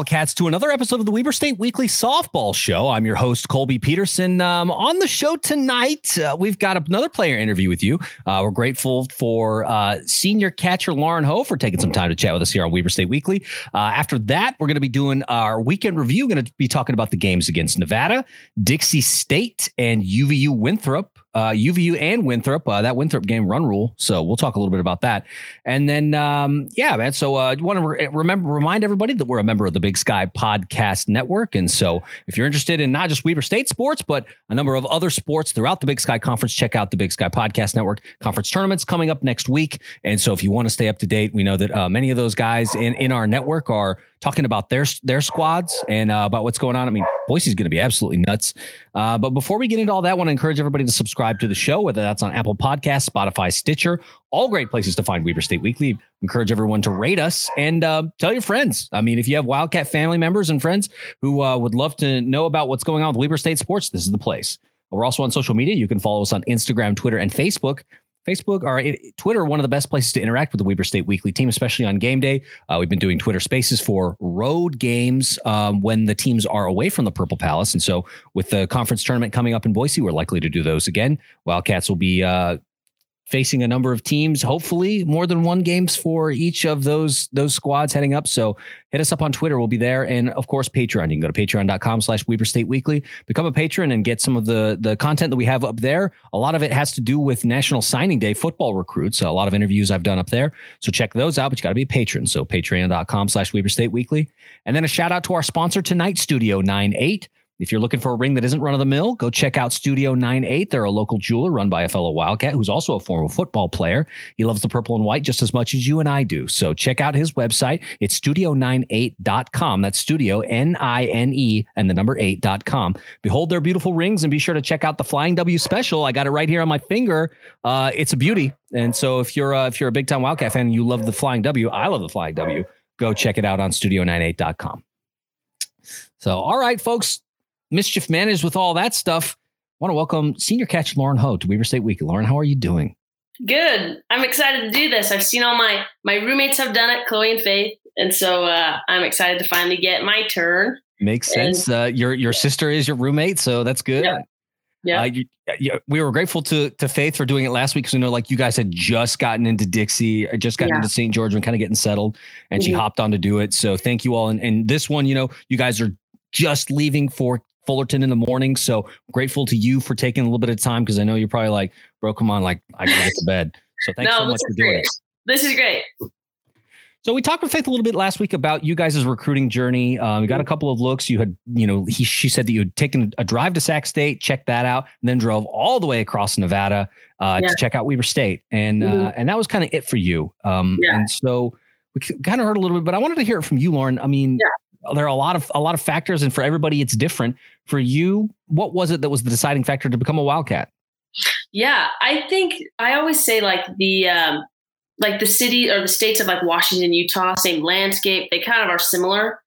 Wildcats, to another episode of the Weber State Weekly Softball Show. I'm your host, Colby Peterson. Um, on the show tonight, uh, we've got another player interview with you. Uh, we're grateful for uh, senior catcher Lauren Ho for taking some time to chat with us here on Weber State Weekly. Uh, after that, we're going to be doing our weekend review. Going to be talking about the games against Nevada, Dixie State, and UVU Winthrop uh, UVU and Winthrop. Uh, that Winthrop game run rule. So we'll talk a little bit about that. And then, um, yeah, man. So uh, want to re- remember remind everybody that we're a member of the Big Sky Podcast Network. And so if you're interested in not just Weber State sports, but a number of other sports throughout the Big Sky Conference, check out the Big Sky Podcast Network. Conference tournaments coming up next week. And so if you want to stay up to date, we know that uh, many of those guys in in our network are talking about their their squads and uh, about what's going on. I mean, Boise's going to be absolutely nuts. Uh, but before we get into all that, I want to encourage everybody to subscribe to the show, whether that's on Apple Podcasts, Spotify, Stitcher, all great places to find Weber State Weekly. Encourage everyone to rate us and uh, tell your friends. I mean, if you have Wildcat family members and friends who uh, would love to know about what's going on with Weber State sports, this is the place. We're also on social media. You can follow us on Instagram, Twitter, and Facebook. Facebook or Twitter, one of the best places to interact with the Weber State Weekly team, especially on game day. Uh, we've been doing Twitter Spaces for road games um, when the teams are away from the Purple Palace, and so with the conference tournament coming up in Boise, we're likely to do those again. Wildcats will be uh, facing a number of teams, hopefully more than one games for each of those those squads heading up. So hit us up on Twitter. We'll be there. And of course, Patreon. You can go to patreon.com slash Weber State Weekly, become a patron and get some of the the content that we have up there. A lot of it has to do with National Signing Day football recruits. So a lot of interviews I've done up there. So check those out, but you got to be a patron. So patreon.com slash Weber State Weekly. And then a shout out to our sponsor tonight, Studio 98. If you're looking for a ring that isn't run of the mill, go check out Studio 98. They're a local jeweler run by a fellow Wildcat who's also a former football player. He loves the purple and white just as much as you and I do. So check out his website. It's studio98.com. That's studio, N I N E, and the number 8.com. Behold their beautiful rings and be sure to check out the Flying W special. I got it right here on my finger. Uh, it's a beauty. And so if you're uh, if you're a big time Wildcat fan and you love the Flying W, I love the Flying W, go check it out on studio98.com. So, all right, folks, mischief managed with all that stuff. I want to welcome senior catch Lauren Ho to Weber State Week. Lauren, how are you doing? Good. I'm excited to do this. I've seen all my my roommates have done it, Chloe and Faith, and so uh, I'm excited to finally get my turn. Makes sense. Uh, your your sister is your roommate, so that's good. Yeah. Yeah. Uh, you, you, we were grateful to to Faith for doing it last week because we know like you guys had just gotten into Dixie, uh, just gotten yeah. into St. George and kind of getting settled, and mm-hmm. she hopped on to do it. So thank you all. And, and this one, you know, you guys are just leaving for Fullerton in the morning. So grateful to you for taking a little bit of time because I know you're probably like, bro, come on, like I gotta get to bed. So thanks no, so much for doing great. it. This is great. So we talked with Faith a little bit last week about you guys' recruiting journey. Um, you got a couple of looks. You had, you know, he, she said that you had taken a drive to Sac State, checked that out, and then drove all the way across Nevada uh, yeah. to check out Weber State, and mm-hmm. uh, and that was kind of it for you. Um, yeah. And so we kind of heard a little bit, but I wanted to hear it from you, Lauren. I mean, yeah there are a lot of a lot of factors, and for everybody, it's different. For you, what was it that was the deciding factor to become a Wildcat? Yeah, I think I always say like the um, like the city or the states of like Washington, Utah, same landscape. They kind of are similar,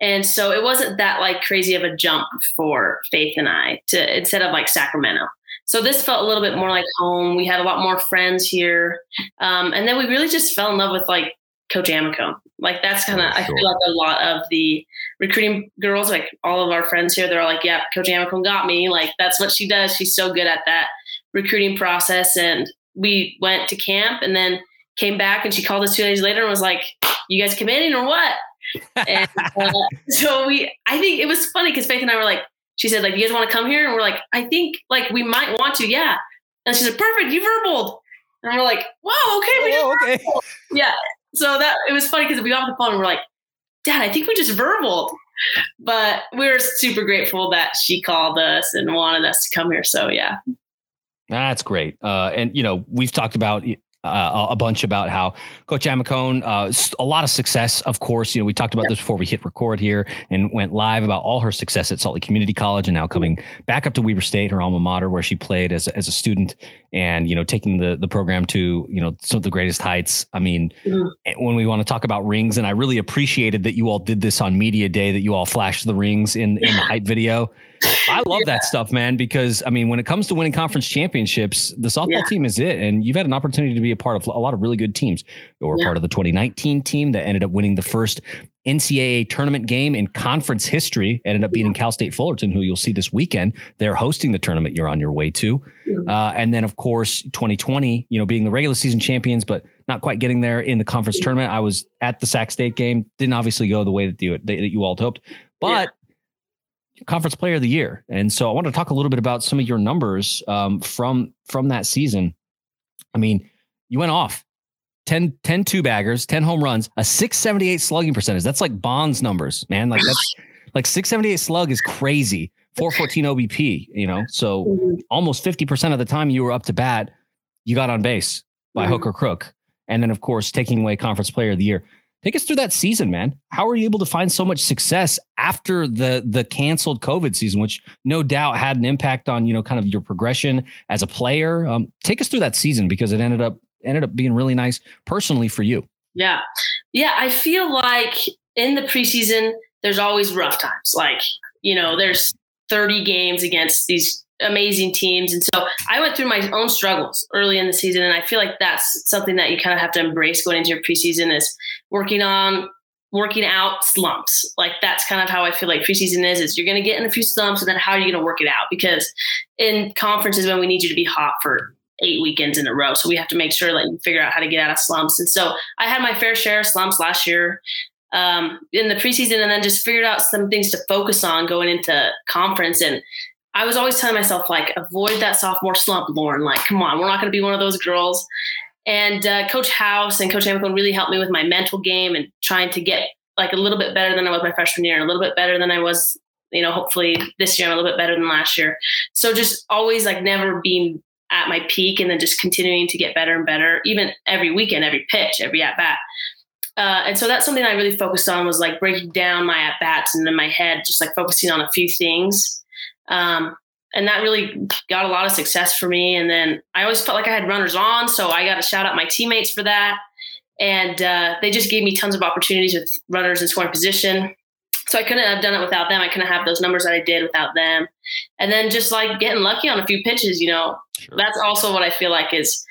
and so it wasn't that like crazy of a jump for Faith and I to instead of like Sacramento. So this felt a little bit more like home. We had a lot more friends here, um, and then we really just fell in love with like Coach Amico. Like that's kind of sure. I feel like a lot of the recruiting girls, like all of our friends here, they're all like, "Yeah, Coach Amico got me." Like that's what she does. She's so good at that recruiting process. And we went to camp and then came back, and she called us two days later and was like, "You guys committing or what?" and uh, so we, I think it was funny because Faith and I were like, she said, like, "You guys want to come here?" And we're like, "I think like we might want to, yeah." And she said, "Perfect, you verbaled." And we're like, "Whoa, okay, we Whoa, okay. yeah." So that it was funny because we got off the phone and we're like, Dad, I think we just verbaled. But we were super grateful that she called us and wanted us to come here. So yeah. That's great. Uh, and you know, we've talked about uh, a bunch about how Coach Amicone, uh, a lot of success, of course. You know, we talked about this before we hit record here and went live about all her success at Salt Lake Community College and now coming back up to Weber State, her alma mater, where she played as, as a student and, you know, taking the, the program to, you know, some of the greatest heights. I mean, mm-hmm. when we want to talk about rings, and I really appreciated that you all did this on media day, that you all flashed the rings in, in the hype video. I love yeah. that stuff, man, because I mean, when it comes to winning conference championships, the softball yeah. team is it. And you've had an opportunity to be a part of a lot of really good teams. You were yeah. part of the 2019 team that ended up winning the first NCAA tournament game in conference history. Ended up beating Cal State Fullerton, who you'll see this weekend. They're hosting the tournament you're on your way to. Uh, and then, of course, 2020, you know, being the regular season champions, but not quite getting there in the conference tournament. I was at the Sac State game. Didn't obviously go the way that you, that you all hoped, but. Conference player of the year. And so I want to talk a little bit about some of your numbers um, from from that season. I mean, you went off 10, 10 two baggers, 10 home runs, a 678 slugging percentage. That's like Bonds numbers, man. Like that's like 678 slug is crazy. 414 OBP, you know. So mm-hmm. almost 50% of the time you were up to bat, you got on base by mm-hmm. hook or crook. And then of course, taking away conference player of the year. Take us through that season, man. How were you able to find so much success after the the canceled COVID season, which no doubt had an impact on you know kind of your progression as a player? Um, take us through that season because it ended up ended up being really nice personally for you. Yeah. Yeah. I feel like in the preseason, there's always rough times. Like, you know, there's 30 games against these amazing teams. And so I went through my own struggles early in the season. And I feel like that's something that you kind of have to embrace going into your preseason is working on working out slumps. Like that's kind of how I feel like preseason is, is you're going to get in a few slumps and then how are you going to work it out? Because in conferences when we need you to be hot for eight weekends in a row. So we have to make sure that you figure out how to get out of slumps. And so I had my fair share of slumps last year um, in the preseason and then just figured out some things to focus on going into conference. And I was always telling myself, like, avoid that sophomore slump, Lauren. Like, come on, we're not going to be one of those girls. And uh, Coach House and Coach Hamilton really helped me with my mental game and trying to get like a little bit better than I was my freshman year, and a little bit better than I was, you know, hopefully this year I'm a little bit better than last year. So just always like never being at my peak and then just continuing to get better and better, even every weekend, every pitch, every at bat. Uh, and so that's something I really focused on was like breaking down my at bats and in my head, just like focusing on a few things. Um, and that really got a lot of success for me. And then I always felt like I had runners on, so I got to shout out my teammates for that. And uh, they just gave me tons of opportunities with runners in scoring position so I couldn't have done it without them. I couldn't have those numbers that I did without them. And then just like getting lucky on a few pitches, you know, sure. that's also what I feel like is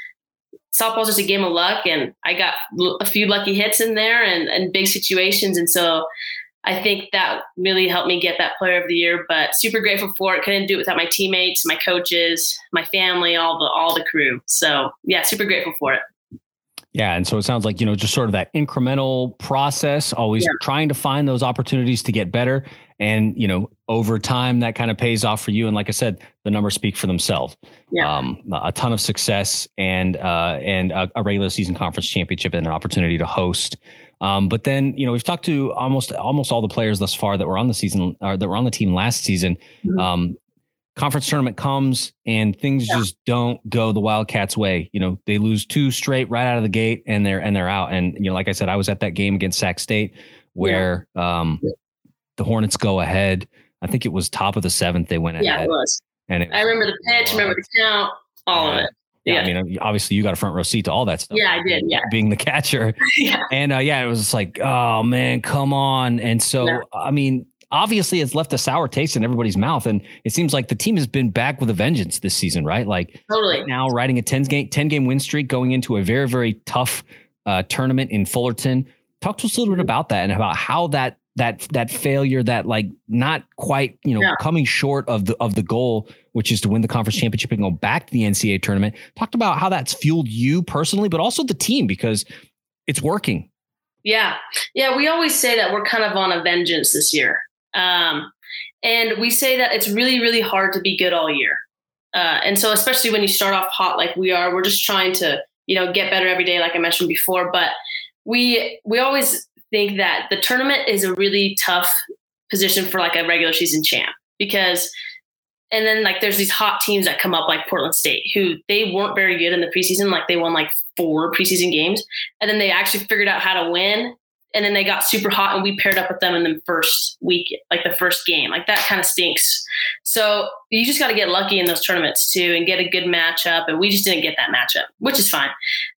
softball's just a game of luck. And I got a few lucky hits in there and, and big situations. And so I think that really helped me get that player of the year, but super grateful for it. Couldn't do it without my teammates, my coaches, my family, all the, all the crew. So yeah, super grateful for it. Yeah. And so it sounds like, you know, just sort of that incremental process, always yeah. trying to find those opportunities to get better. And, you know, over time that kind of pays off for you. And like I said, the numbers speak for themselves. Yeah. Um, a ton of success and, uh, and a, a regular season conference championship and an opportunity to host. Um, but then, you know, we've talked to almost almost all the players thus far that were on the season or that were on the team last season. Mm-hmm. Um, conference tournament comes and things yeah. just don't go the Wildcats way. You know, they lose two straight right out of the gate and they're and they're out. And you know, like I said, I was at that game against Sac State where yeah. um, the Hornets go ahead. I think it was top of the seventh. They went ahead. Yeah, it was. And it, I remember the pitch, remember the count, all of it. Yeah, yeah, I mean, obviously you got a front row seat to all that stuff. Yeah, I did. Yeah, being the catcher. yeah, and uh, yeah, it was like, oh man, come on. And so, I mean, obviously it's left a sour taste in everybody's mouth. And it seems like the team has been back with a vengeance this season, right? Like totally. right now riding a 10 game, 10 game win streak going into a very, very tough uh, tournament in Fullerton. Talk to us a little bit about that and about how that that that failure, that like not quite, you know, yeah. coming short of the of the goal, which is to win the conference championship and go back to the NCAA tournament. Talked about how that's fueled you personally, but also the team because it's working. Yeah. Yeah. We always say that we're kind of on a vengeance this year. Um, and we say that it's really, really hard to be good all year. Uh, and so, especially when you start off hot like we are, we're just trying to, you know, get better every day, like I mentioned before. But we we always think that the tournament is a really tough position for like a regular season champ because and then like there's these hot teams that come up like Portland State who they weren't very good in the preseason like they won like four preseason games and then they actually figured out how to win and then they got super hot and we paired up with them in the first week like the first game like that kind of stinks. So you just got to get lucky in those tournaments too and get a good matchup and we just didn't get that matchup which is fine.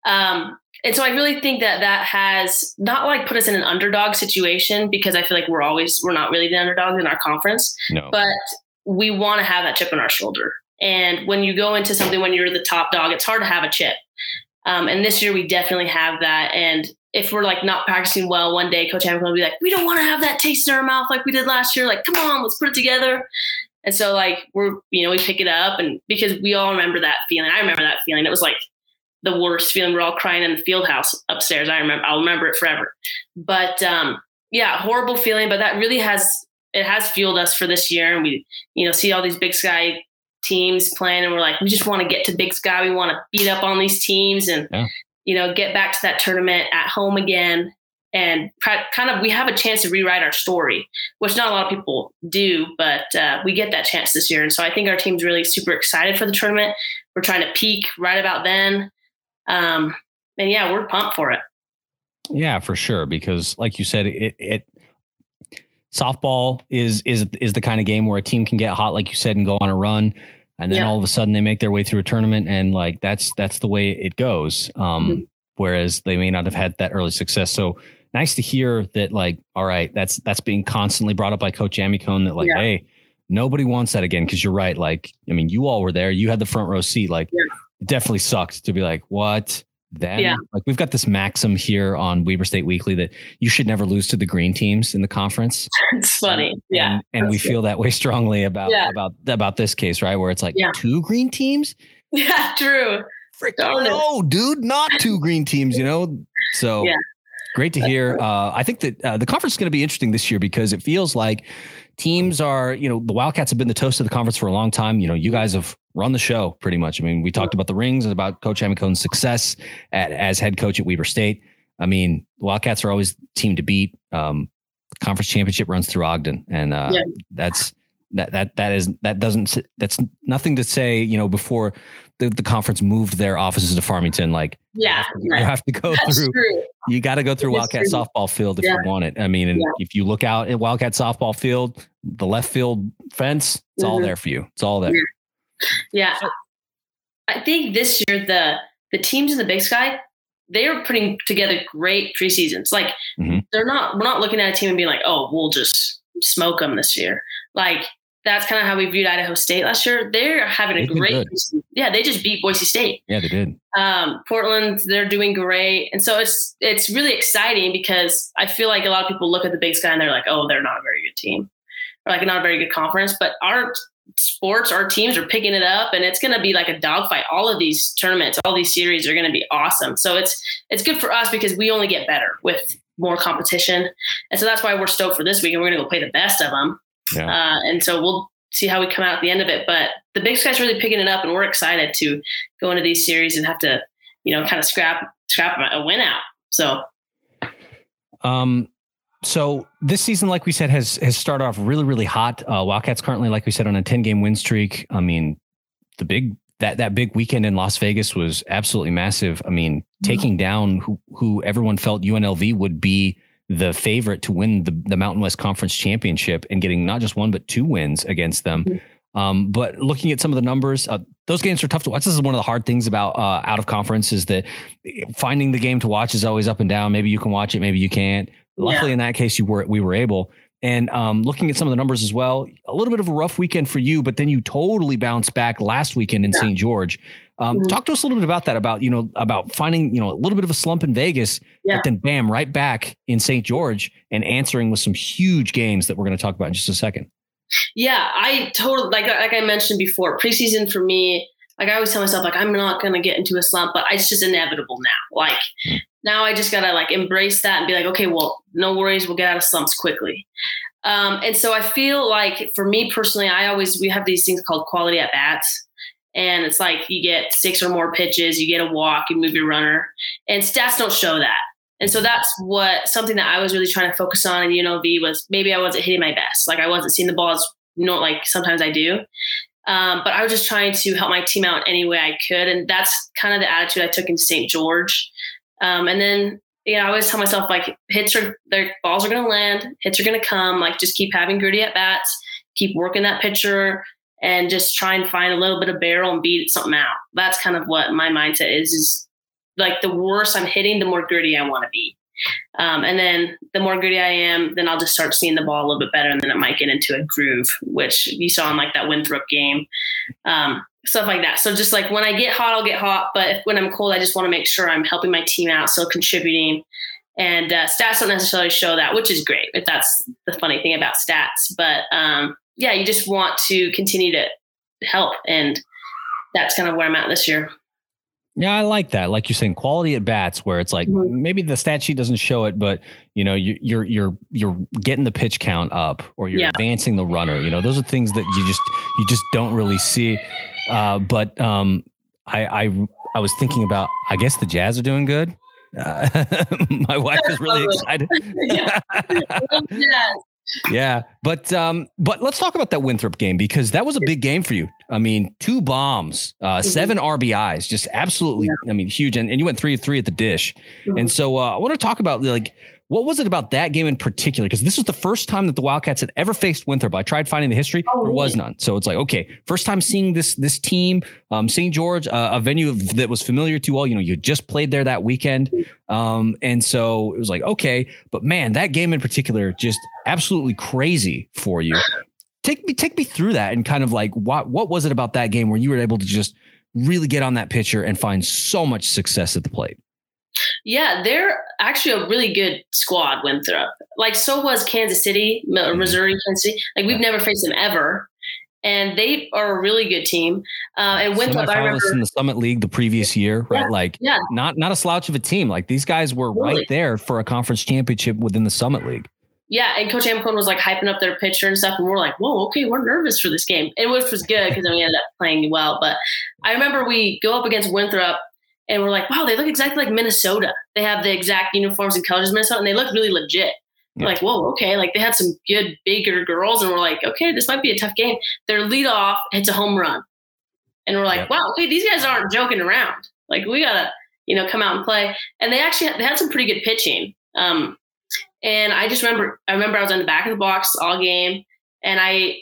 Um, and so i really think that that has not like put us in an underdog situation because i feel like we're always we're not really the underdogs in our conference no. but we want to have that chip on our shoulder and when you go into something when you're the top dog it's hard to have a chip um, and this year we definitely have that. And if we're like not practicing well one day, Coach Hamilton will be like, we don't want to have that taste in our mouth like we did last year. Like, come on, let's put it together. And so like we're, you know, we pick it up and because we all remember that feeling. I remember that feeling. It was like the worst feeling. We're all crying in the field house upstairs. I remember, I'll remember it forever. But um, yeah, horrible feeling, but that really has, it has fueled us for this year. And we, you know, see all these big sky teams playing and we're like, we just want to get to big sky. We want to beat up on these teams and, yeah you know, get back to that tournament at home again and kind of we have a chance to rewrite our story, which not a lot of people do, but uh, we get that chance this year. And so I think our team's really super excited for the tournament. We're trying to peak right about then. Um, and yeah, we're pumped for it. Yeah, for sure. Because like you said, it, it softball is is is the kind of game where a team can get hot, like you said, and go on a run and then yeah. all of a sudden they make their way through a tournament and like that's that's the way it goes um, mm-hmm. whereas they may not have had that early success so nice to hear that like all right that's that's being constantly brought up by coach Amicone that like yeah. hey nobody wants that again because you're right like i mean you all were there you had the front row seat like yeah. It definitely sucked to be like what then yeah. like we've got this maxim here on Weber State Weekly that you should never lose to the green teams in the conference. it's funny. And, yeah. And, and we good. feel that way strongly about yeah. about about this case, right? Where it's like yeah. two green teams? Yeah, true. Freaking no, dude, not two green teams, you know? So yeah. great to hear. Uh, I think that uh, the conference is going to be interesting this year because it feels like teams are, you know, the Wildcats have been the toast of the conference for a long time. You know, you guys have run the show pretty much. I mean, we talked about the rings and about Coach Amicone's success at, as head coach at Weber State. I mean, the Wildcats are always team to beat. Um, conference championship runs through Ogden, and uh, yeah. that's that that that is that doesn't that's nothing to say. You know, before the, the conference moved their offices to Farmington, like yeah, you have to, go that's through. True. You got to go through Wildcat true. softball field if yeah. you want it. I mean, and yeah. if you look out at Wildcat softball field, the left field fence, it's mm-hmm. all there for you. It's all there. Yeah. I think this year the the teams in the Big Sky they are putting together great preseasons. Like mm-hmm. they're not we're not looking at a team and being like, oh, we'll just smoke them this year. Like that's kind of how we viewed Idaho State last year. They're having a great, yeah. They just beat Boise State. Yeah, they did. Um, Portland, they're doing great, and so it's it's really exciting because I feel like a lot of people look at the Big Sky and they're like, oh, they're not a very good team, or like not a very good conference. But our sports, our teams are picking it up, and it's going to be like a dogfight. All of these tournaments, all these series are going to be awesome. So it's it's good for us because we only get better with more competition, and so that's why we're stoked for this week, and we're going to go play the best of them. Yeah. Uh, and so we'll see how we come out at the end of it. But the Big Sky's really picking it up, and we're excited to go into these series and have to, you know, kind of scrap scrap a win out. So, um, so this season, like we said, has has started off really, really hot. Uh, Wildcats currently, like we said, on a ten game win streak. I mean, the big that that big weekend in Las Vegas was absolutely massive. I mean, mm-hmm. taking down who who everyone felt UNLV would be the favorite to win the the Mountain West Conference championship and getting not just one but two wins against them. Mm-hmm. Um, but looking at some of the numbers, uh, those games are tough to watch. This is one of the hard things about uh, out of conference is that finding the game to watch is always up and down. Maybe you can watch it, maybe you can't. Luckily, yeah. in that case, you were we were able. And um, looking at some of the numbers as well, a little bit of a rough weekend for you, but then you totally bounced back last weekend in yeah. St. George. Um, mm-hmm. Talk to us a little bit about that, about you know, about finding you know a little bit of a slump in Vegas, yeah. but then bam, right back in St. George and answering with some huge games that we're going to talk about in just a second. Yeah, I totally like like I mentioned before, preseason for me. Like I always tell myself, like I'm not going to get into a slump, but it's just inevitable now. Like mm-hmm now I just gotta like embrace that and be like, okay, well, no worries, we'll get out of slumps quickly. Um, and so I feel like for me personally, I always we have these things called quality at bats. And it's like you get six or more pitches, you get a walk, you move your runner, and stats don't show that. And so that's what something that I was really trying to focus on in UNLV was maybe I wasn't hitting my best. Like I wasn't seeing the balls, you know, like sometimes I do. Um, but I was just trying to help my team out any way I could. And that's kind of the attitude I took into St. George. Um, and then, yeah, I always tell myself like hits are their balls are going to land, hits are going to come. Like just keep having gritty at bats, keep working that pitcher, and just try and find a little bit of barrel and beat something out. That's kind of what my mindset is. Is like the worse I'm hitting, the more gritty I want to be. Um, and then the more gritty I am, then I'll just start seeing the ball a little bit better, and then it might get into a groove, which you saw in like that Winthrop game. Um, stuff like that. So just like when I get hot, I'll get hot. But when I'm cold, I just want to make sure I'm helping my team out, still contributing. And uh, stats don't necessarily show that, which is great. If that's the funny thing about stats, but um, yeah, you just want to continue to help, and that's kind of where I'm at this year. Yeah, I like that. Like you're saying, quality at bats, where it's like mm-hmm. maybe the stat sheet doesn't show it, but you know you, you're you're you're getting the pitch count up, or you're yeah. advancing the runner. You know, those are things that you just you just don't really see. Uh, but um, I, I I was thinking about. I guess the Jazz are doing good. Uh, my wife is really excited. yeah. Yeah, but um, but let's talk about that Winthrop game because that was a big game for you. I mean, two bombs, uh, mm-hmm. seven RBIs, just absolutely. Yeah. I mean, huge, and, and you went three three at the dish. Mm-hmm. And so uh, I want to talk about like what was it about that game in particular? Because this was the first time that the Wildcats had ever faced Winthrop. I tried finding the history; oh, there was none. So it's like, okay, first time seeing this this team, um, St. George, uh, a venue that was familiar to all. You know, you just played there that weekend, um, and so it was like, okay, but man, that game in particular, just absolutely crazy for you. Take me take me through that and kind of like what what was it about that game where you were able to just really get on that pitcher and find so much success at the plate? Yeah, they're actually a really good squad, Winthrop. Like, so was Kansas City, mm-hmm. Missouri, Kansas City. Like, we've never faced them ever. And they are a really good team. Uh, and Winthrop, I remember in the Summit League the previous year, right? Yeah, like, yeah. not not a slouch of a team. Like these guys were really? right there for a conference championship within the Summit League. Yeah, and Coach Amicone was like hyping up their pitcher and stuff, and we're like, "Whoa, okay, we're nervous for this game," and which was good because then we ended up playing well. But I remember we go up against Winthrop, and we're like, wow, they look exactly like Minnesota. They have the exact uniforms and colors of Minnesota, and they look really legit. Yeah. Like, whoa, okay. Like they had some good bigger girls, and we're like, okay, this might be a tough game. Their lead off hits a home run, and we're like, wow, okay, these guys aren't joking around. Like we gotta, you know, come out and play. And they actually they had some pretty good pitching. Um, and I just remember, I remember I was on the back of the box all game, and I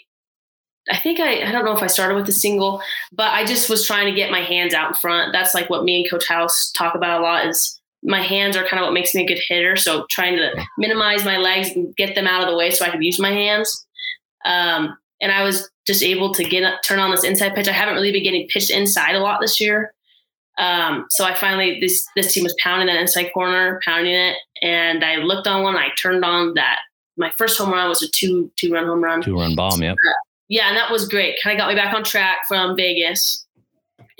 I think I, I don't know if I started with a single, but I just was trying to get my hands out in front. That's like what me and Coach House talk about a lot is my hands are kind of what makes me a good hitter. So trying to minimize my legs and get them out of the way so I could use my hands. Um, and I was just able to get turn on this inside pitch. I haven't really been getting pitched inside a lot this year. Um, so I finally this this team was pounding that inside corner, pounding it, and I looked on one. I turned on that. My first home run was a two two run home run. Two run bomb. Yep. Uh, yeah, and that was great. Kind of got me back on track from Vegas,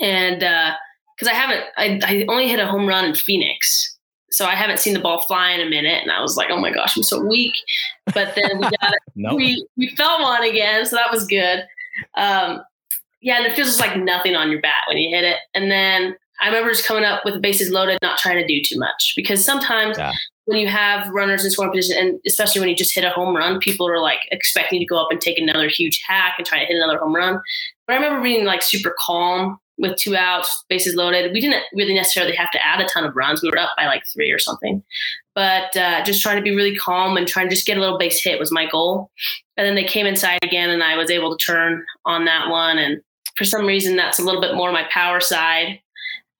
and because uh, I haven't, I, I only hit a home run in Phoenix, so I haven't seen the ball fly in a minute, and I was like, oh my gosh, I'm so weak. But then we got it. nope. we we felt one again, so that was good. Um, yeah, and it feels like nothing on your bat when you hit it, and then I remember just coming up with the bases loaded, not trying to do too much because sometimes yeah when you have runners in scoring position, and especially when you just hit a home run, people are like expecting to go up and take another huge hack and try to hit another home run. But I remember being like super calm with two outs, bases loaded. We didn't really necessarily have to add a ton of runs. We were up by like three or something. But uh, just trying to be really calm and trying to just get a little base hit was my goal. And then they came inside again, and I was able to turn on that one. And for some reason, that's a little bit more my power side.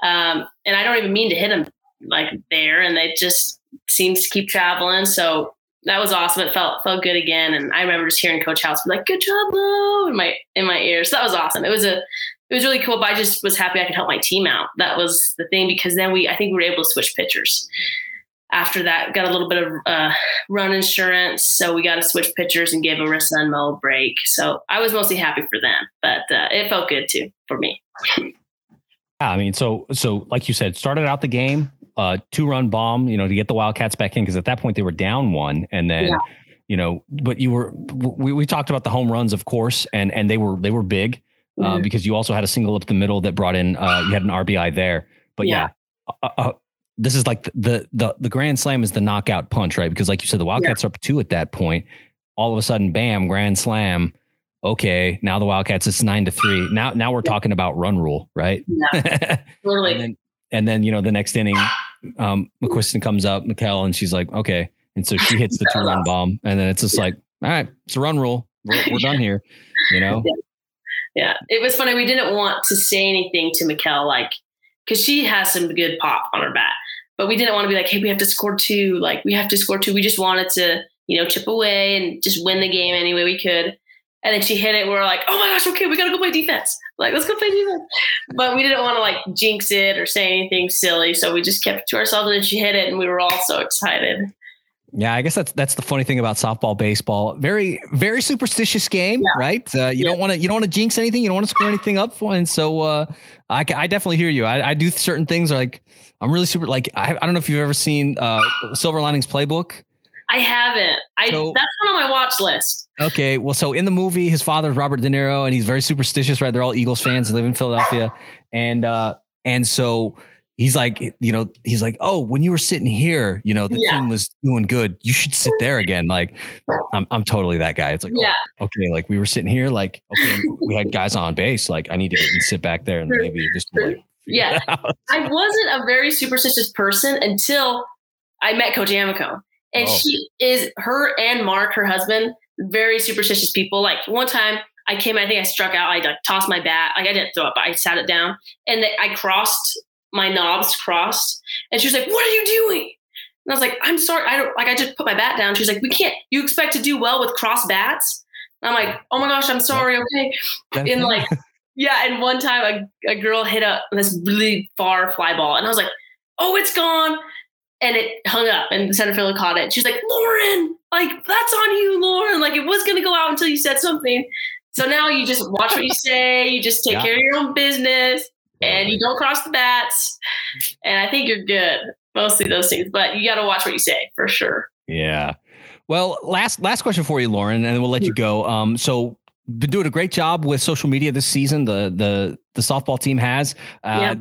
Um, and I don't even mean to hit them like there, and they just seems to keep traveling. So that was awesome. It felt felt good again. And I remember just hearing Coach House be like, "Good job, Lo," in my in my ears. So that was awesome. It was a it was really cool. But I just was happy I could help my team out. That was the thing because then we I think we were able to switch pitchers. After that, got a little bit of uh, run insurance, so we got to switch pitchers and give Arissa and Mo a break. So I was mostly happy for them, but uh, it felt good too for me. Yeah, I mean, so so like you said, started out the game uh, two run bomb, you know, to get the Wildcats back in because at that point they were down one, and then. Yeah. You know, but you were we, we talked about the home runs, of course, and and they were they were big uh, mm-hmm. because you also had a single up the middle that brought in uh, you had an RBI there. But yeah, yeah uh, uh, this is like the the the grand slam is the knockout punch, right? Because like you said, the Wildcats yeah. are up two at that point. All of a sudden, bam, grand slam. Okay, now the Wildcats it's nine to three. Now now we're yeah. talking about run rule, right? Yeah, totally. and, then, and then you know the next inning, um, McQuiston comes up, Mikkel, and she's like, okay. And so she hits the two run bomb. And then it's just yeah. like, all right, it's a run rule. We're, we're done here, you know? Yeah. yeah. It was funny. We didn't want to say anything to Mikkel, like, because she has some good pop on her bat. But we didn't want to be like, hey, we have to score two. Like, we have to score two. We just wanted to, you know, chip away and just win the game any way we could. And then she hit it. We are like, oh my gosh, okay, we gotta go play defense. Like, let's go play defense. But we didn't want to like jinx it or say anything silly. So we just kept it to ourselves and then she hit it and we were all so excited. Yeah, I guess that's that's the funny thing about softball, baseball. Very, very superstitious game, yeah. right? Uh, you yeah. don't want to you don't want to jinx anything. You don't want to screw anything up for. And so uh, I, I definitely hear you. I, I do certain things like I'm really super. Like I, I don't know if you've ever seen uh, Silver Linings Playbook. I haven't. I so, that's one on my watch list. Okay, well, so in the movie, his father's Robert De Niro, and he's very superstitious. Right? They're all Eagles fans. Live in Philadelphia, and uh, and so he's like, you know, he's like, oh, when you were sitting here, you know, the yeah. team was doing good. You should sit there again. Like, I'm, I'm totally that guy. It's like, oh, yeah, oh, okay, like we were sitting here, like, okay, we had guys on base. Like, I need to sit back there and maybe just like, yeah. I wasn't a very superstitious person until I met Coach Amico, and oh. she is her and Mark, her husband, very superstitious people. Like one time. I came, I think I struck out. I like, tossed my bat. Like I didn't throw it, but I sat it down, and they, I crossed my knobs crossed. And she was like, What are you doing? And I was like, I'm sorry. I don't like I just put my bat down. She's like, We can't, you expect to do well with cross bats? And I'm like, Oh my gosh, I'm sorry, okay. And like, yeah, and one time a, a girl hit a this really far fly ball, and I was like, Oh, it's gone. And it hung up, and the center fielder caught it. She's like, Lauren, like that's on you, Lauren. Like it was gonna go out until you said something. So now you just watch what you say. You just take yeah. care of your own business and you don't cross the bats. And I think you're good. Mostly those things, but you got to watch what you say for sure. Yeah. Well, last last question for you, Lauren, and we'll let you go. Um, so been doing a great job with social media this season. The the the softball team has. Uh, yeah.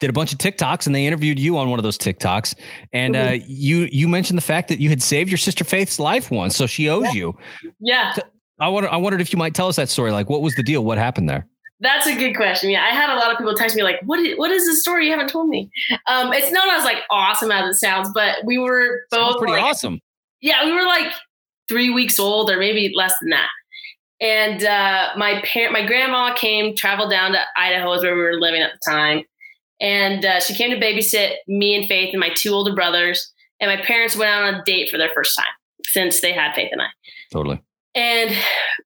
Did a bunch of TikToks and they interviewed you on one of those TikToks, and mm-hmm. uh, you you mentioned the fact that you had saved your sister Faith's life once, so she owes yeah. you. Yeah. So I wonder, I wondered if you might tell us that story. Like, what was the deal? What happened there? That's a good question. Yeah, I had a lot of people text me like, "What is, what is the story you haven't told me?" Um, it's not as like awesome as it sounds, but we were both sounds pretty like, awesome. Yeah, we were like three weeks old or maybe less than that. And uh, my parent, my grandma came, traveled down to Idaho, is where we were living at the time, and uh, she came to babysit me and Faith and my two older brothers. And my parents went out on a date for their first time since they had Faith and I. Totally. And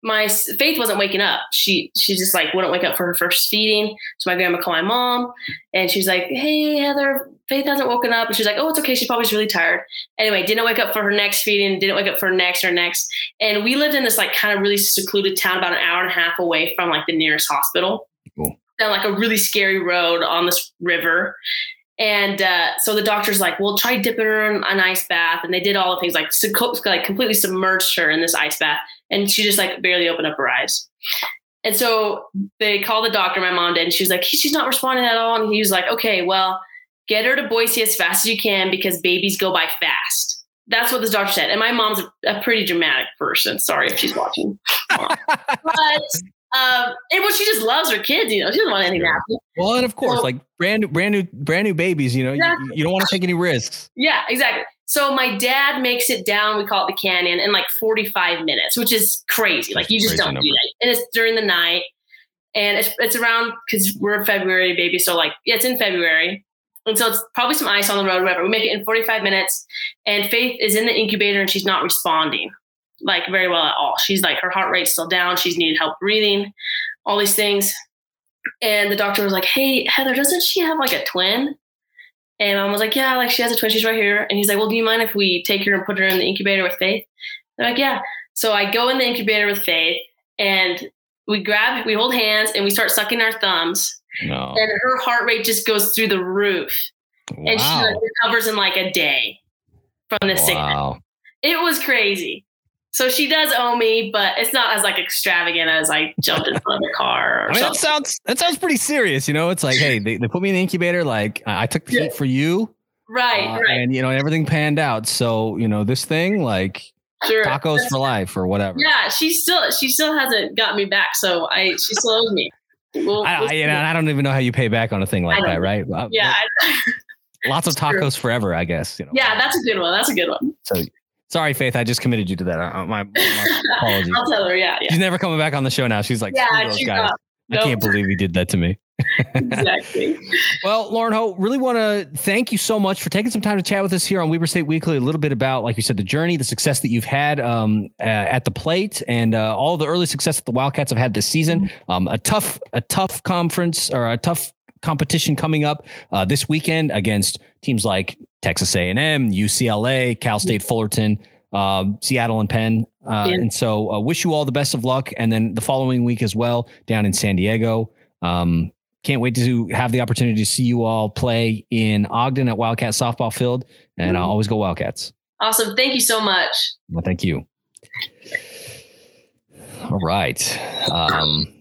my faith wasn't waking up. She she just like wouldn't wake up for her first feeding. So my grandma called my mom and she's like hey heather faith hasn't woken up. And she's like oh it's okay. She's probably really tired. Anyway didn't wake up for her next feeding didn't wake up for her next or next. And we lived in this like kind of really secluded town about an hour and a half away from like the nearest hospital. Down like a really scary road on this river and uh, so the doctor's like, "Well, try dipping her in an ice bath," and they did all the things like like completely submerged her in this ice bath, and she just like barely opened up her eyes. And so they called the doctor. My mom did, and she was like, "She's not responding at all." And he was like, "Okay, well, get her to Boise as fast as you can because babies go by fast." That's what the doctor said. And my mom's a pretty dramatic person. Sorry if she's watching, but um, and well, she just loves her kids. You know, she doesn't want anything to happen. Well, and of course, so, like brand new, brand new, brand new babies. You know, exactly. you, you, don't want to take any risks. Yeah, exactly. So my dad makes it down. We call it the canyon in like 45 minutes, which is crazy. Like you just don't number. do that. And it's during the night, and it's it's around because we're February, baby. So like, yeah, it's in February. And so it's probably some ice on the road, whatever. We make it in 45 minutes, and Faith is in the incubator and she's not responding like very well at all. She's like her heart rate's still down. She's needed help breathing, all these things. And the doctor was like, "Hey, Heather, doesn't she have like a twin?" And mom was like, "Yeah, like she has a twin. She's right here." And he's like, "Well, do you mind if we take her and put her in the incubator with Faith?" They're like, "Yeah." So I go in the incubator with Faith, and we grab, we hold hands, and we start sucking our thumbs. No. And her heart rate just goes through the roof, wow. and she like, recovers in like a day from the wow. sickness. It was crazy. So she does owe me, but it's not as like extravagant as I jumped in front of the car. I mean, something. that sounds that sounds pretty serious. You know, it's like, hey, they, they put me in the incubator. Like I took the yeah. heat for you, right? Uh, right. And you know, everything panned out. So you know, this thing, like sure. tacos That's, for life or whatever. Yeah, she still she still hasn't got me back. So I she still owes me. We'll, I, we'll I, I, don't even know how you pay back on a thing like that, right? Yeah. lots of tacos true. forever, I guess. You know. Yeah, that's a good one. That's a good one. So Sorry, Faith. I just committed you to that. Uh, my, my apologies. I'll tell her. Yeah, yeah. She's never coming back on the show now. She's like, yeah, those guys. Not, I can't believe he did that to me. exactly. well, Lauren Ho, really want to thank you so much for taking some time to chat with us here on Weber State Weekly. A little bit about, like you said, the journey, the success that you've had um, uh, at the plate, and uh, all the early success that the Wildcats have had this season. Um, a tough, a tough conference or a tough competition coming up uh, this weekend against teams like Texas A&M, UCLA, Cal State Fullerton. Uh, Seattle and Penn. Uh, yeah. And so, uh, wish you all the best of luck. And then the following week as well, down in San Diego. Um, can't wait to have the opportunity to see you all play in Ogden at Wildcat Softball Field, and I'll always go Wildcats. Awesome. Thank you so much. Well, thank you. All right. Um,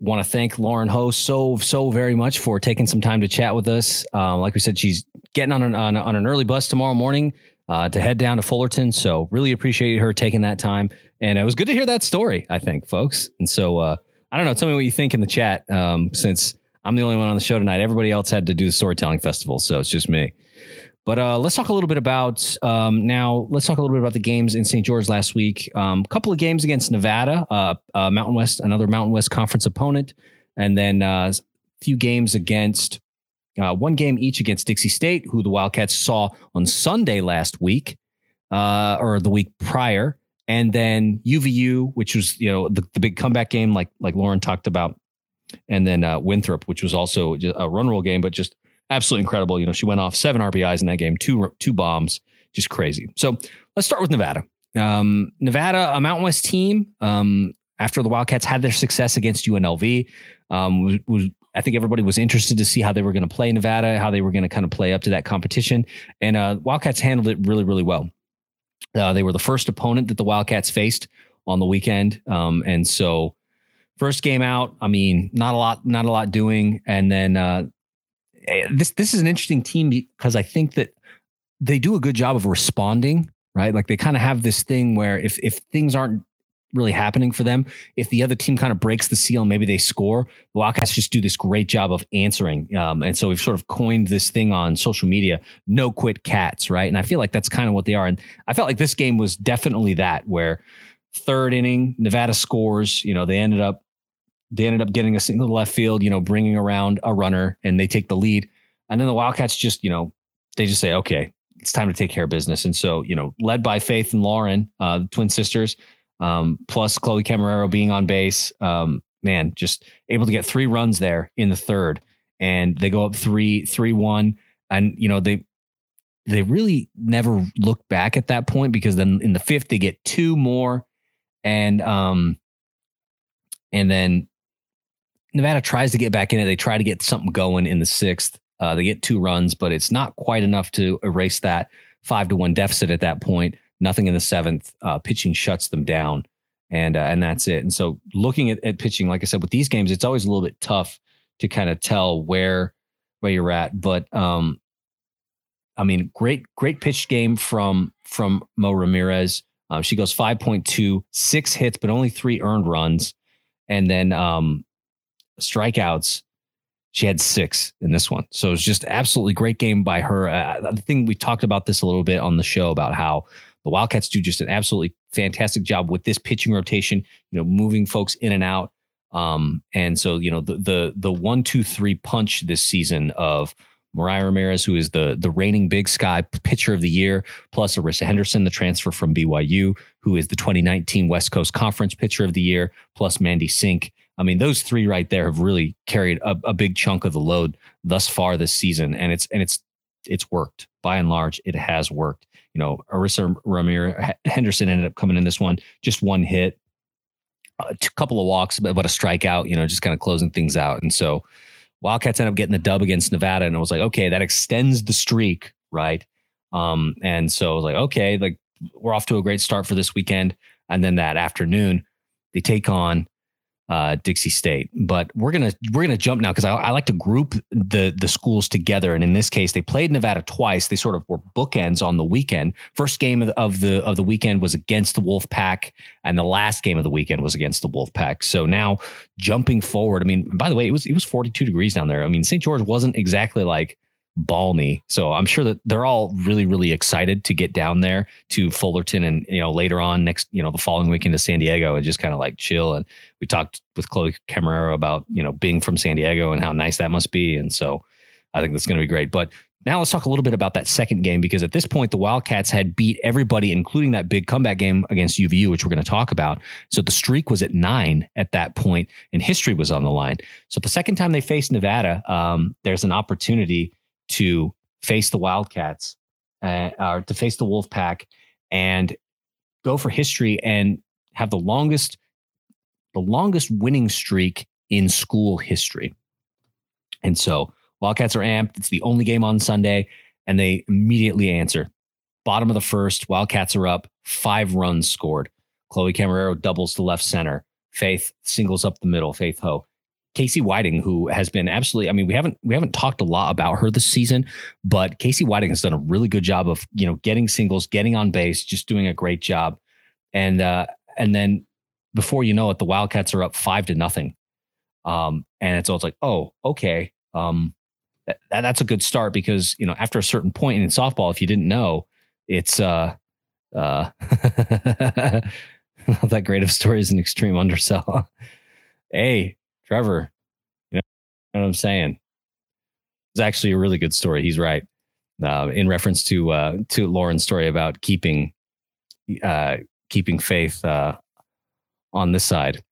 want to thank Lauren Ho so so very much for taking some time to chat with us. Uh, like we said, she's getting on an on, on an early bus tomorrow morning uh, to head down to Fullerton. So really appreciate her taking that time, and it was good to hear that story. I think, folks. And so uh, I don't know. Tell me what you think in the chat, um, since I'm the only one on the show tonight. Everybody else had to do the storytelling festival, so it's just me. But uh, let's talk a little bit about um, now. Let's talk a little bit about the games in St. George last week. A um, couple of games against Nevada, uh, uh, Mountain West, another Mountain West Conference opponent, and then a uh, few games against uh, one game each against Dixie State, who the Wildcats saw on Sunday last week uh, or the week prior, and then UVU, which was you know the, the big comeback game, like like Lauren talked about and then Winthrop, which was also a run rule game, but just absolutely incredible. You know, she went off seven RBIs in that game, two two bombs, just crazy. So let's start with Nevada. Um, Nevada, a Mountain West team. Um, after the Wildcats had their success against UNLV, um, was, was, I think everybody was interested to see how they were going to play Nevada, how they were going to kind of play up to that competition, and uh, Wildcats handled it really, really well. Uh, they were the first opponent that the Wildcats faced on the weekend, um, and so First game out, I mean, not a lot, not a lot doing, and then uh, this this is an interesting team because I think that they do a good job of responding, right? Like they kind of have this thing where if if things aren't really happening for them, if the other team kind of breaks the seal and maybe they score, the Wildcats just do this great job of answering. Um, and so we've sort of coined this thing on social media, no quit cats, right? And I feel like that's kind of what they are. And I felt like this game was definitely that where third inning, Nevada scores, you know, they ended up they ended up getting a single left field, you know, bringing around a runner and they take the lead. And then the Wildcats just, you know, they just say, okay, it's time to take care of business. And so, you know, led by Faith and Lauren, uh, the twin sisters, um, plus Chloe Camarero being on base, um, man, just able to get three runs there in the third. And they go up three, three, one. And, you know, they, they really never look back at that point because then in the fifth, they get two more. And, um, and then Nevada tries to get back in it. They try to get something going in the sixth. Uh, they get two runs, but it's not quite enough to erase that five to one deficit at that point. Nothing in the seventh. Uh, pitching shuts them down, and uh, and that's it. And so, looking at, at pitching, like I said, with these games, it's always a little bit tough to kind of tell where where you're at. But um, I mean, great great pitch game from from Mo Ramirez. Um, she goes 5.2, six hits, but only three earned runs. And then um, strikeouts. She had six in this one. So it was just absolutely great game by her. Uh, the thing we talked about this a little bit on the show about how the Wildcats do just an absolutely fantastic job with this pitching rotation, you know, moving folks in and out. Um, and so, you know, the the the one, two, three punch this season of Mariah Ramirez, who is the the reigning Big Sky Pitcher of the Year, plus Arissa Henderson, the transfer from BYU, who is the 2019 West Coast Conference Pitcher of the Year, plus Mandy Sink, I mean, those three right there have really carried a, a big chunk of the load thus far this season, and it's and it's it's worked by and large. It has worked. You know, Arissa Ramirez Henderson ended up coming in this one just one hit, a couple of walks, but, but a strikeout. You know, just kind of closing things out. And so Wildcats end up getting the dub against Nevada, and I was like, okay, that extends the streak, right? Um, and so I was like, okay, like we're off to a great start for this weekend. And then that afternoon, they take on uh, Dixie State. But we're gonna we're gonna jump now because I, I, like to group the the schools together. And in this case, they played Nevada twice. They sort of were bookends on the weekend. First game of the of the, of the weekend was against the Wolf Pack, and the last game of the weekend was against the Wolf Pack. So now jumping forward, I mean, by the way, it was it was 42 degrees down there. I mean, St. George wasn't exactly like balmy. So I'm sure that they're all really, really excited to get down there to Fullerton and, you know, later on next, you know, the following weekend to San Diego and just kind of like chill. And we talked with Chloe Camarero about, you know, being from San Diego and how nice that must be. And so I think that's going to be great. But now let's talk a little bit about that second game because at this point the Wildcats had beat everybody, including that big comeback game against UVU, which we're going to talk about. So the streak was at nine at that point, and history was on the line. So the second time they faced Nevada, um, there's an opportunity to face the Wildcats uh, or to face the Wolfpack and go for history and have the longest the longest winning streak in school history. And so Wildcats are amped. It's the only game on Sunday, and they immediately answer. Bottom of the first, Wildcats are up, five runs scored. Chloe Camarero doubles to left center. Faith singles up the middle. Faith Ho. Casey Whiting, who has been absolutely, I mean, we haven't we haven't talked a lot about her this season, but Casey Whiting has done a really good job of, you know, getting singles, getting on base, just doing a great job. And uh, and then before you know it, the Wildcats are up five to nothing. Um, and it's all it's like, oh, okay. Um, that, that's a good start because you know after a certain point in softball, if you didn't know, it's uh uh not that great of story is an extreme undersell. hey, Trevor, you know what I'm saying? It's actually a really good story. He's right. Uh, in reference to uh, to Lauren's story about keeping uh, keeping faith uh, on this side,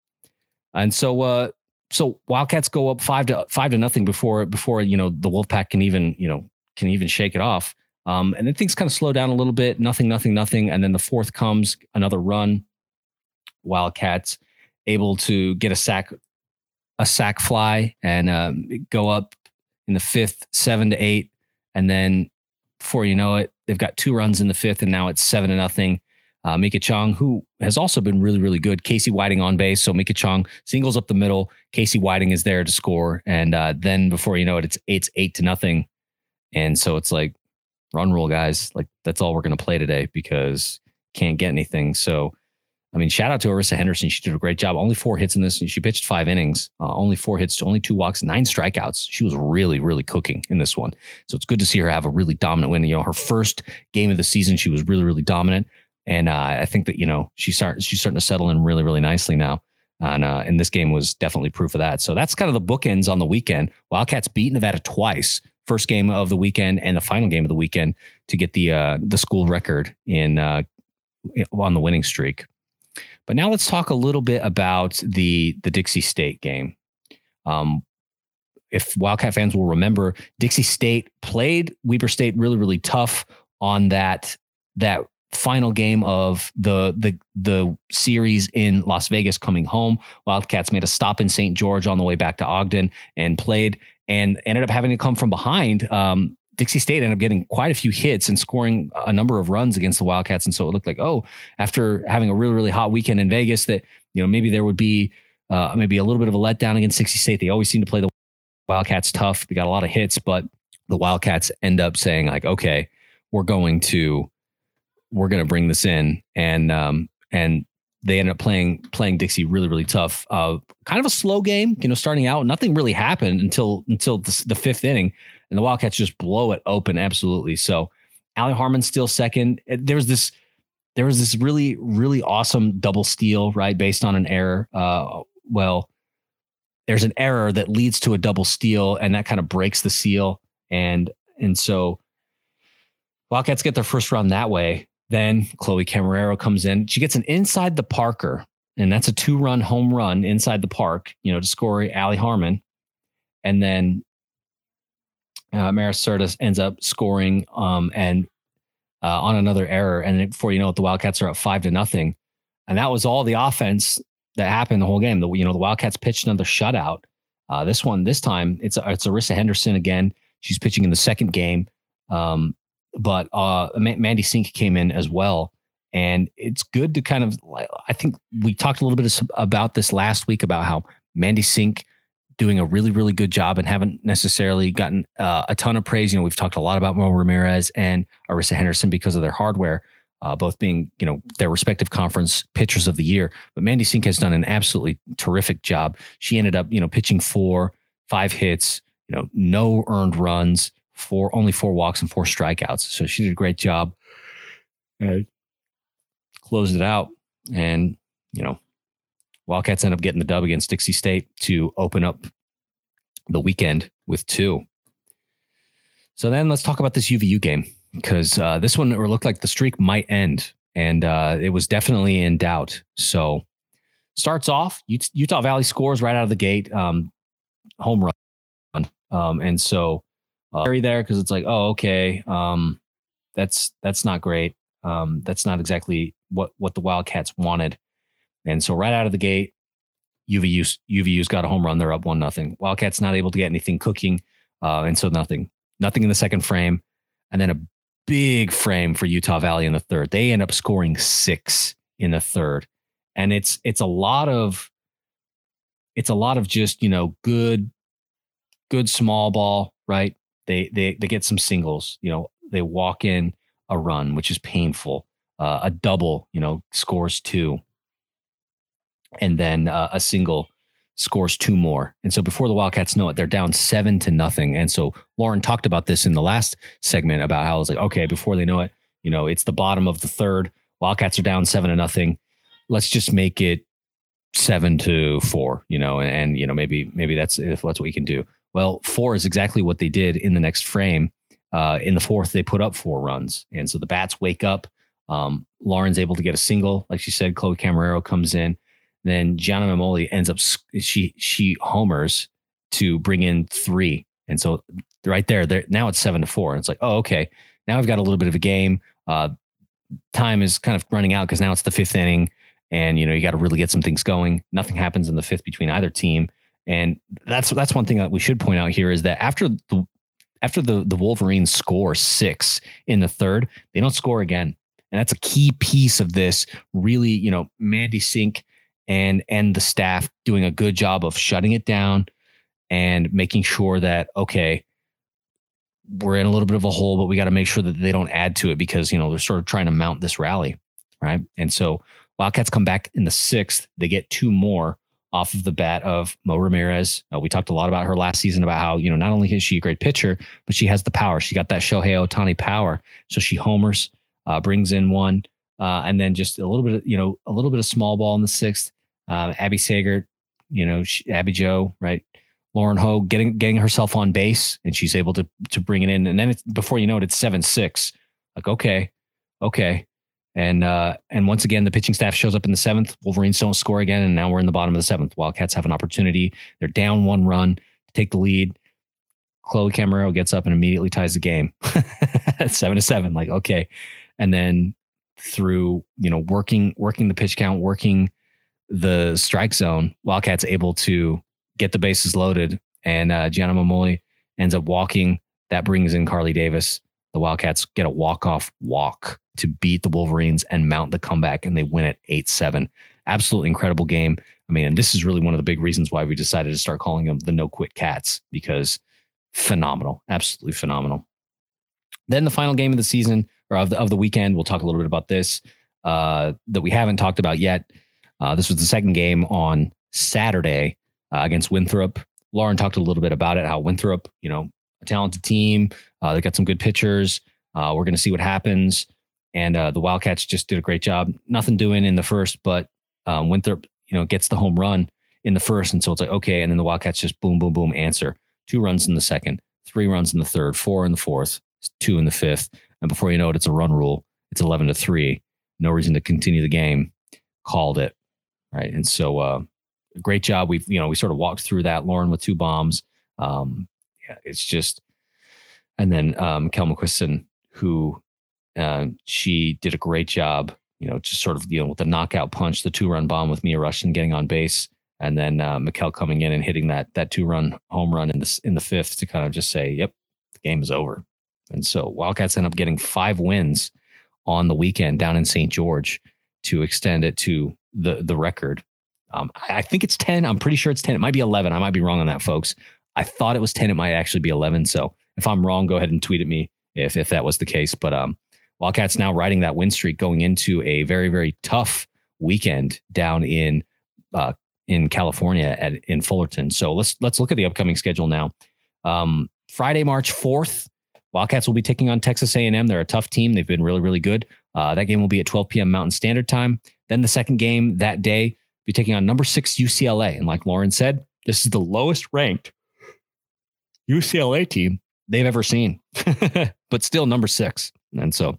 and so uh, so Wildcats go up five to five to nothing before before you know the Wolfpack can even you know can even shake it off. Um, and then things kind of slow down a little bit. Nothing, nothing, nothing. And then the fourth comes another run. Wildcats able to get a sack, a sack fly, and um, go up in the fifth, seven to eight. And then before you know it, they've got two runs in the fifth, and now it's seven to nothing. Uh, Mika Chong, who has also been really, really good. Casey Whiting on base. So Mika Chong singles up the middle. Casey Whiting is there to score. And uh, then before you know it, it's, it's eight to nothing. And so it's like, run rule, guys. Like, that's all we're going to play today because can't get anything. So, I mean, shout out to Arissa Henderson. She did a great job. Only four hits in this. She pitched five innings, uh, only four hits, only two walks, nine strikeouts. She was really, really cooking in this one. So it's good to see her have a really dominant win. You know, her first game of the season, she was really, really dominant. And uh, I think that you know she's starting she's starting to settle in really really nicely now. And uh, and this game was definitely proof of that. So that's kind of the bookends on the weekend. Wildcats beat Nevada twice, first game of the weekend and the final game of the weekend to get the uh, the school record in uh, on the winning streak. But now let's talk a little bit about the the Dixie State game. Um, if Wildcat fans will remember, Dixie State played Weber State really really tough on that that final game of the the the series in Las Vegas coming home. Wildcats made a stop in St. George on the way back to Ogden and played and ended up having to come from behind. Um, Dixie State ended up getting quite a few hits and scoring a number of runs against the Wildcats. And so it looked like, oh, after having a really, really hot weekend in Vegas, that, you know, maybe there would be uh, maybe a little bit of a letdown against Dixie State. They always seem to play the Wildcats tough. They got a lot of hits, but the Wildcats end up saying, like, okay, we're going to we're going to bring this in, and um, and they ended up playing playing Dixie really really tough. Uh, kind of a slow game, you know, starting out. Nothing really happened until until the, the fifth inning, and the Wildcats just blow it open absolutely. So, Allie Harmon still second. There was this there was this really really awesome double steal right based on an error. Uh, well, there's an error that leads to a double steal, and that kind of breaks the seal, and and so Wildcats get their first run that way. Then Chloe Camarero comes in. She gets an inside the Parker, and that's a two run home run inside the park, you know, to score Allie Harmon. And then uh, Maris Cerdas ends up scoring um, and uh, on another error. And before you know it, the Wildcats are up five to nothing. And that was all the offense that happened the whole game. The, you know, the Wildcats pitched another shutout. Uh, this one, this time, it's it's Arissa Henderson again. She's pitching in the second game. Um, but uh, Mandy Sink came in as well. And it's good to kind of, I think we talked a little bit about this last week about how Mandy Sink doing a really, really good job and haven't necessarily gotten uh, a ton of praise. You know, we've talked a lot about Mo Ramirez and Arissa Henderson because of their hardware, uh, both being, you know, their respective conference pitchers of the year. But Mandy Sink has done an absolutely terrific job. She ended up, you know, pitching four, five hits, you know, no earned runs, four only four walks and four strikeouts. So she did a great job. And closed it out, and you know, Wildcats end up getting the dub against Dixie State to open up the weekend with two. So then let's talk about this UVU game because uh, this one looked like the streak might end, and uh, it was definitely in doubt. So starts off Utah Valley scores right out of the gate, um, home run, um, and so uh, there because it's like, oh, okay, um, that's that's not great. Um, that's not exactly what what the Wildcats wanted. And so right out of the gate, UVU UVU's got a home run. They're up one nothing. Wildcats not able to get anything cooking, uh, and so nothing, nothing in the second frame, and then a big frame for Utah Valley in the third. They end up scoring six in the third, and it's it's a lot of it's a lot of just you know good good small ball right. They they they get some singles. You know they walk in a run, which is painful. Uh, a double, you know, scores two, and then uh, a single scores two more. And so before the Wildcats know it, they're down seven to nothing. And so Lauren talked about this in the last segment about how it's like, okay, before they know it, you know, it's the bottom of the third. Wildcats are down seven to nothing. Let's just make it seven to four, you know, and, and you know, maybe maybe that's if that's what we can do. Well, four is exactly what they did in the next frame. Uh, in the fourth, they put up four runs. And so the bats wake up. Um, Lauren's able to get a single. Like she said, Chloe Camarero comes in. Then Gianna Mamoli ends up she she homers to bring in three, and so right there, there now it's seven to four. And it's like, oh, okay, now I've got a little bit of a game. Uh, time is kind of running out because now it's the fifth inning, and you know you got to really get some things going. Nothing happens in the fifth between either team, and that's that's one thing that we should point out here is that after the after the the Wolverines score six in the third, they don't score again. And that's a key piece of this. Really, you know, Mandy Sink and and the staff doing a good job of shutting it down and making sure that okay we're in a little bit of a hole but we got to make sure that they don't add to it because you know they're sort of trying to mount this rally right? And so wildcats come back in the sixth. They get two more off of the bat of mo ramirez. Uh, we talked a lot about her last season about how you know not only is she a great pitcher but she has the power. She got that shohei Ohtani power. So she homers uh, brings in one uh, and then just a little bit of, you know, a little bit of small ball in the sixth. Uh, Abby Sagert, you know, she, Abby Joe, right? Lauren Ho getting getting herself on base, and she's able to to bring it in. And then before you know it, it's seven six. Like okay, okay, and uh, and once again, the pitching staff shows up in the seventh. Wolverines don't score again, and now we're in the bottom of the seventh. Wildcats have an opportunity. They're down one run to take the lead. Chloe Camarero gets up and immediately ties the game, seven to seven. Like okay, and then through you know working working the pitch count, working the strike zone, Wildcats able to get the bases loaded, and uh, Gianna Mamoli ends up walking. That brings in Carly Davis. The Wildcats get a walk off walk to beat the Wolverines and mount the comeback, and they win it eight seven. Absolutely incredible game. I mean, and this is really one of the big reasons why we decided to start calling them the No Quit Cats because phenomenal, absolutely phenomenal. Then the final game of the season or of the, of the weekend. We'll talk a little bit about this uh, that we haven't talked about yet. Uh, this was the second game on Saturday uh, against Winthrop. Lauren talked a little bit about it, how Winthrop, you know, a talented team. Uh, they got some good pitchers. Uh, we're going to see what happens. And uh, the Wildcats just did a great job. Nothing doing in the first, but um, Winthrop, you know, gets the home run in the first. And so it's like, okay. And then the Wildcats just boom, boom, boom, answer. Two runs in the second, three runs in the third, four in the fourth, two in the fifth. And before you know it, it's a run rule. It's 11 to three. No reason to continue the game. Called it. Right. And so, uh, great job. We've, you know, we sort of walked through that, Lauren with two bombs. Um, yeah, it's just, and then, um, Kel McQuiston, who, uh, she did a great job, you know, just sort of, you know, with the knockout punch, the two run bomb with Mia Rushton getting on base. And then, uh, Mikkel coming in and hitting that, that two run home run in the, in the fifth to kind of just say, yep, the game is over. And so Wildcats end up getting five wins on the weekend down in St. George to extend it to the the record. Um, I think it's 10. I'm pretty sure it's 10. It might be 11. I might be wrong on that, folks. I thought it was 10. It might actually be 11. So if I'm wrong, go ahead and tweet at me if, if that was the case. But um, Wildcats now riding that win streak going into a very, very tough weekend down in uh, in California at in Fullerton. So let's let's look at the upcoming schedule now. Um, Friday, March 4th, Wildcats will be taking on Texas A&M. They're a tough team. They've been really, really good. Uh, that game will be at 12 p.m. Mountain Standard Time. Then the second game that day, be taking on number six UCLA. And like Lauren said, this is the lowest ranked UCLA team they've ever seen, but still number six. And so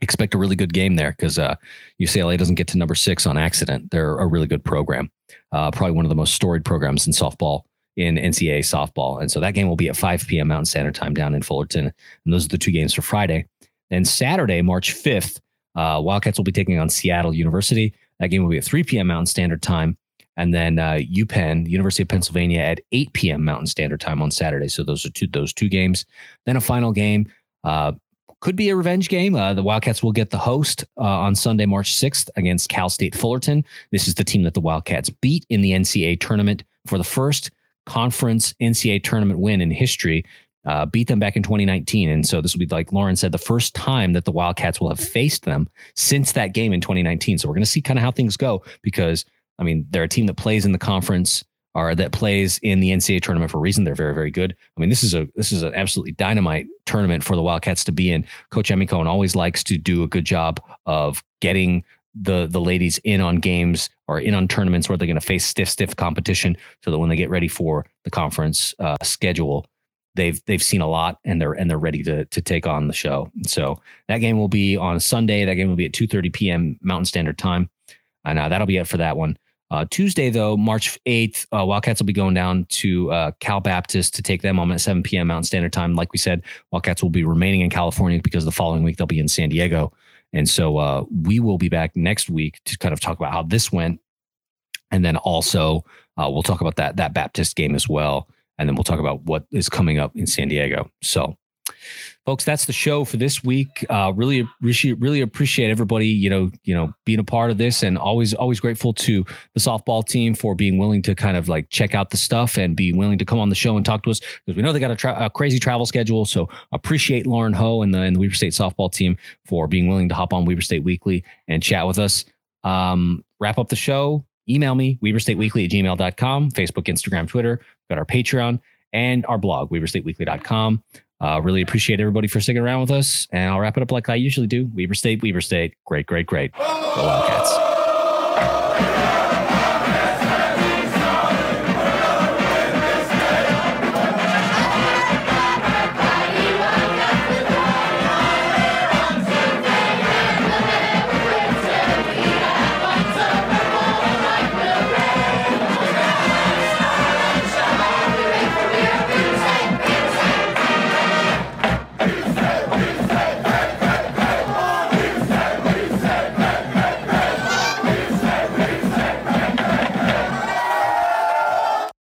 expect a really good game there because uh, UCLA doesn't get to number six on accident. They're a really good program, uh, probably one of the most storied programs in softball in NCAA softball. And so that game will be at 5 p.m. Mountain Standard Time down in Fullerton. And those are the two games for Friday. Then Saturday, March 5th, uh, Wildcats will be taking on Seattle University. That game will be at 3 p.m. Mountain Standard Time. And then uh, UPenn, University of Pennsylvania, at 8 p.m. Mountain Standard Time on Saturday. So those are two those two games. Then a final game. Uh, could be a revenge game. Uh, the Wildcats will get the host uh, on Sunday, March 6th against Cal State Fullerton. This is the team that the Wildcats beat in the NCAA tournament for the first conference NCAA tournament win in history. Uh, beat them back in 2019. And so this will be, like Lauren said, the first time that the Wildcats will have faced them since that game in 2019. So we're going to see kind of how things go because, I mean, they're a team that plays in the conference or that plays in the NCAA tournament for a reason. They're very, very good. I mean, this is a this is an absolutely dynamite tournament for the Wildcats to be in. Coach Amicone always likes to do a good job of getting the the ladies in on games or in on tournaments where they're going to face stiff stiff competition so that when they get ready for the conference uh, schedule they've they've seen a lot and they're and they're ready to to take on the show. So that game will be on sunday. That game will be at 2.30 p.m mountain standard time. And uh, that'll be it for that one. Uh, tuesday though march 8th uh, wildcats will be going down to uh, cal baptist to take them on at 7 p.m mountain standard time. Like we said wildcats will be remaining in california because the following week they'll be in san diego and so uh, we will be back next week to kind of talk about how this went. And then also uh, we'll talk about that that Baptist game as well. And then we'll talk about what is coming up in San Diego. So folks that's the show for this week. Uh, really appreciate really appreciate everybody you know you know being a part of this and always always grateful to the softball team for being willing to kind of like check out the stuff and be willing to come on the show and talk to us because we know they got a, tra- a, crazy travel schedule. So appreciate lauren ho and the, and the weber state softball team for being willing to hop on weber state weekly and chat with us. Um, wrap up the show. Email me weberstateweekly at gmail.com facebook instagram twitter. Got our patreon and our blog weberstateweekly.com uh, really appreciate everybody for sticking around with us. And I'll wrap it up like I usually do. Weber State, Weber State. Great, great, great. Go Wildcats.